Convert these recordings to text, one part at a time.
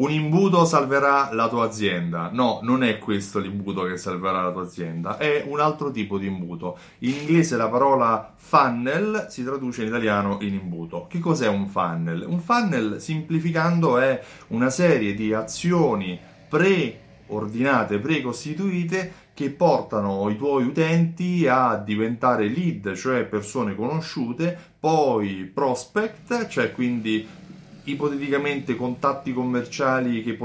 un imbuto salverà la tua azienda. No, non è questo l'imbuto che salverà la tua azienda, è un altro tipo di imbuto. In inglese la parola funnel si traduce in italiano in imbuto. Che cos'è un funnel? Un funnel, semplificando, è una serie di azioni preordinate, precostituite che portano i tuoi utenti a diventare lead, cioè persone conosciute, poi prospect, cioè quindi ipoteticamente contatti commerciali che,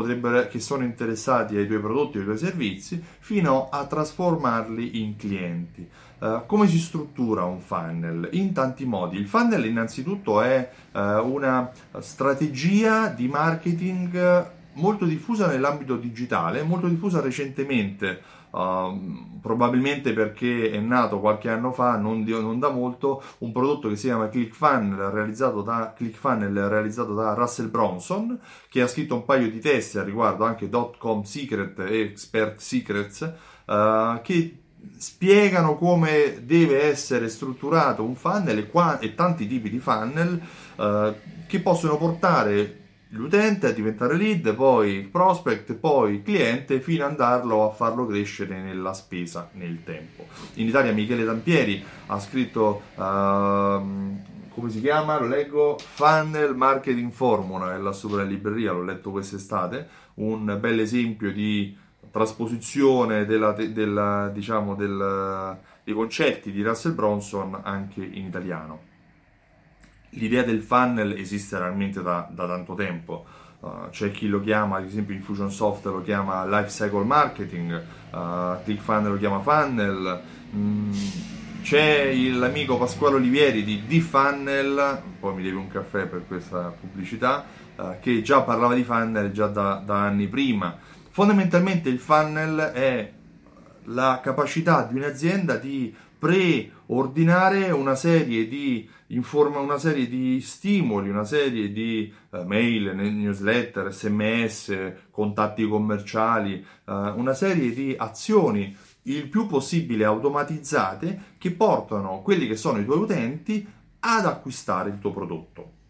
che sono interessati ai tuoi prodotti o ai tuoi servizi, fino a trasformarli in clienti. Uh, come si struttura un funnel? In tanti modi. Il funnel innanzitutto è uh, una strategia di marketing molto diffusa nell'ambito digitale, molto diffusa recentemente Uh, probabilmente perché è nato qualche anno fa, non, di, non, da molto, un prodotto che si chiama ClickFunnels realizzato, da, ClickFunnels realizzato da Russell Bronson, che ha scritto un paio di testi a riguardo anche .com Secret e Expert Secrets, uh, che spiegano come deve essere strutturato un funnel e, qua, e tanti tipi di funnel uh, che possono portare l'utente a diventare lead, poi prospect, poi cliente, fino ad andarlo a farlo crescere nella spesa nel tempo. In Italia Michele Tampieri ha scritto, uh, come si chiama? Lo leggo, Funnel Marketing Formula, è la super libreria, l'ho letto quest'estate, un bel esempio di trasposizione della, della, diciamo, del, dei concetti di Russell Bronson anche in italiano l'idea del funnel esiste realmente da, da tanto tempo. Uh, c'è chi lo chiama, ad esempio Infusionsoft lo chiama life cycle marketing, uh, ClickFunnels lo chiama funnel, mm, c'è l'amico Pasquale Olivieri di D-Funnel, poi mi devi un caffè per questa pubblicità, uh, che già parlava di funnel già da, da anni prima. Fondamentalmente il funnel è la capacità di un'azienda di preordinare una serie di informa una serie di stimoli, una serie di uh, mail, newsletter, sms, contatti commerciali, uh, una serie di azioni il più possibile automatizzate che portano quelli che sono i tuoi utenti ad acquistare il tuo prodotto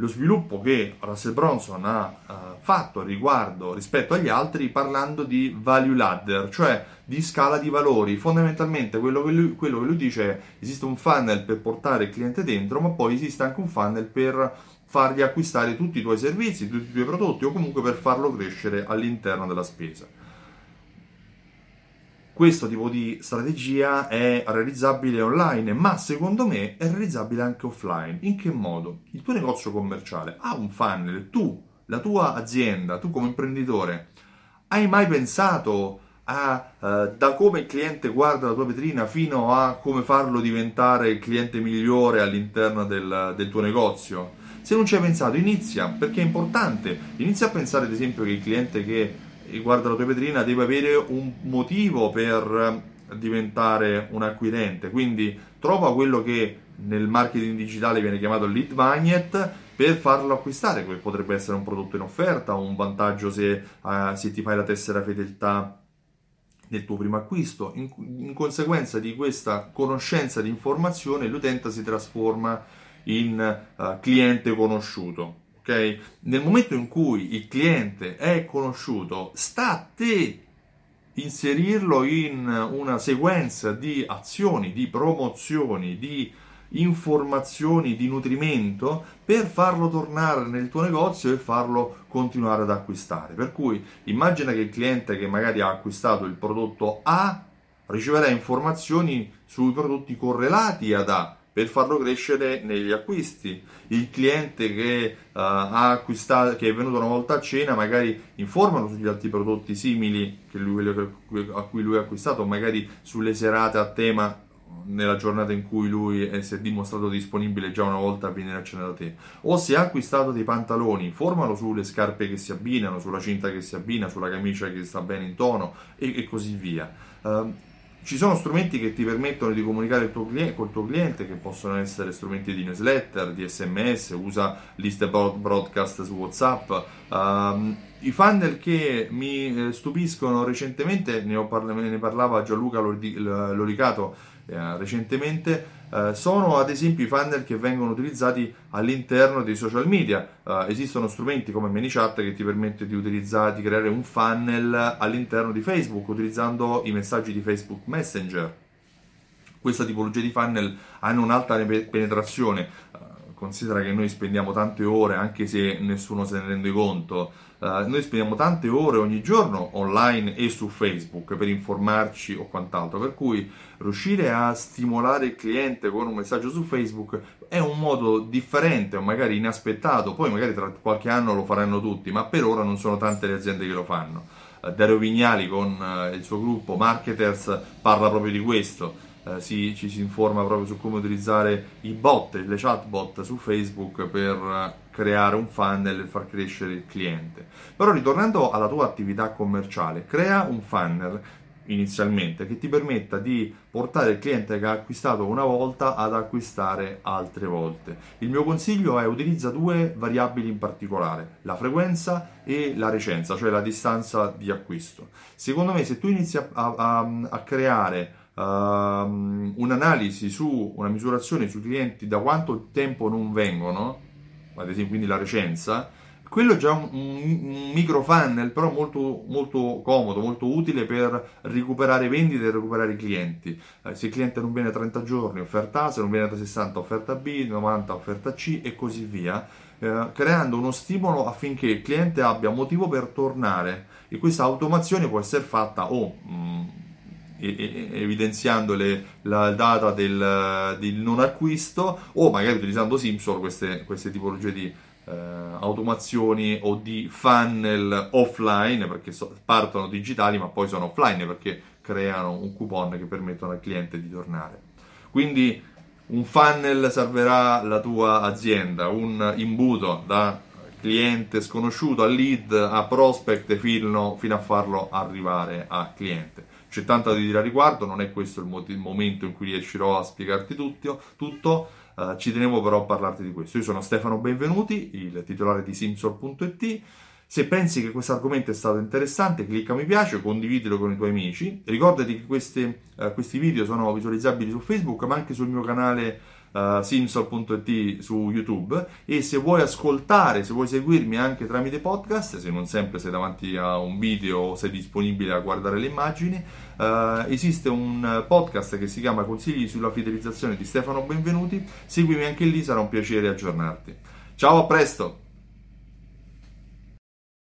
lo sviluppo che Russell Bronson ha uh, fatto riguardo rispetto agli altri parlando di value ladder, cioè di scala di valori. Fondamentalmente quello che lui, quello che lui dice è esiste un funnel per portare il cliente dentro, ma poi esiste anche un funnel per fargli acquistare tutti i tuoi servizi, tutti i tuoi prodotti o comunque per farlo crescere all'interno della spesa questo tipo di strategia è realizzabile online, ma secondo me è realizzabile anche offline. In che modo? Il tuo negozio commerciale ha un funnel, tu, la tua azienda, tu come imprenditore, hai mai pensato a, uh, da come il cliente guarda la tua vetrina fino a come farlo diventare il cliente migliore all'interno del, del tuo negozio? Se non ci hai pensato, inizia, perché è importante. Inizia a pensare ad esempio che il cliente che riguardo la tua vetrina deve avere un motivo per diventare un acquirente. Quindi trova quello che nel marketing digitale viene chiamato lead magnet per farlo acquistare, che potrebbe essere un prodotto in offerta, un vantaggio se, uh, se ti fai la tessera fedeltà nel tuo primo acquisto. In, in, conseguenza di questa conoscenza di informazione, l'utente si trasforma in uh, cliente conosciuto. Okay? Nel momento in cui il cliente è conosciuto, sta a te inserirlo in una sequenza di azioni, di promozioni, di informazioni, di nutrimento per farlo tornare nel tuo negozio e farlo continuare ad acquistare. Per cui immagina che il cliente che magari ha acquistato il prodotto A riceverà informazioni sui prodotti correlati ad A per farlo crescere negli acquisti. Il cliente che, uh, ha acquistato, che è venuto una volta a cena magari informano sugli altri prodotti simili lui, a cui lui ha acquistato, magari sulle serate a tema nella giornata in cui lui si è dimostrato disponibile già una volta a venire a cena da te. O se ha acquistato dei pantaloni, informalo sulle scarpe che si abbinano, sulla cinta che si abbina, sulla camicia che sta bene in tono e, e così via. Uh, ci sono strumenti che ti permettono di comunicare tuo cliente, col tuo cliente, che possono essere strumenti di newsletter, di sms, usa liste broadcast su WhatsApp. Um, I funnel che mi eh, stupiscono recentemente, ne, parla- ne parlava Gianluca Loricato eh, recentemente, Uh, sono ad esempio i funnel che vengono utilizzati all'interno dei social media. Uh, esistono strumenti come ManyChat che ti permette di, di creare un funnel all'interno di Facebook utilizzando i messaggi di Facebook Messenger. Questa tipologia di funnel hanno un'alta penetrazione. Considera che noi spendiamo tante ore, anche se nessuno se ne rende conto, uh, noi spendiamo tante ore ogni giorno online e su Facebook per informarci o quant'altro, per cui riuscire a stimolare il cliente con un messaggio su Facebook è un modo differente o magari inaspettato, poi magari tra qualche anno lo faranno tutti, ma per ora non sono tante le aziende che lo fanno. Uh, Dario Vignali con uh, il suo gruppo Marketers parla proprio di questo eh, si, ci si informa proprio su come utilizzare i bot, le chatbot su Facebook per eh, creare un funnel e far crescere il cliente. Però ritornando alla tua attività commerciale, crea un funnel inizialmente che ti permetta di portare il cliente che ha acquistato una volta ad acquistare altre volte. Il mio consiglio è utilizza due variabili in particolare, la frequenza e la recenza, cioè la distanza di acquisto. Secondo me se tu inizi a, a, a creare uh, un'analisi su una misurazione sui clienti da quanto tempo non vengono, ad esempio quindi la recenza, quello è già un, un, micro funnel, però molto, molto, comodo, molto utile per recuperare vendite e recuperare i clienti. Eh, se il cliente non viene a 30 giorni, offerta A, se non viene da 60, offerta B, 90, offerta C e così via, eh, creando uno stimolo affinché il cliente abbia motivo per tornare. E questa automazione può essere fatta o mh, mm, evidenziando le, la data del, del, non acquisto o magari utilizzando Simsol queste, queste tipologie di eh, automazioni o di funnel offline perché so, partono digitali ma poi sono offline perché creano un coupon che permettono al cliente di tornare. Quindi un funnel salverà la tua azienda, un imbuto da cliente sconosciuto a lead a prospect fino, fino a farlo arrivare a cliente. C'è tanto da dire a riguardo, non è questo il, momento in cui riuscirò a spiegarti tutto, tutto uh, ci tenevo però a parlarti di questo. Io sono Stefano Benvenuti, il titolare di Simsol.it. Se pensi che questo argomento è stato interessante, clicca mi piace, condividilo con i tuoi amici. Ricordati che queste, uh, questi video sono visualizzabili su Facebook, ma anche sul mio canale uh, simsol.it su YouTube e se vuoi ascoltare, se vuoi seguirmi anche tramite podcast, se non sempre sei davanti a un video o sei disponibile a guardare le immagini, uh, esiste un podcast che si chiama Consigli sulla fidelizzazione di Stefano Benvenuti, seguimi anche lì, sarà un piacere aggiornarti. Ciao, a presto!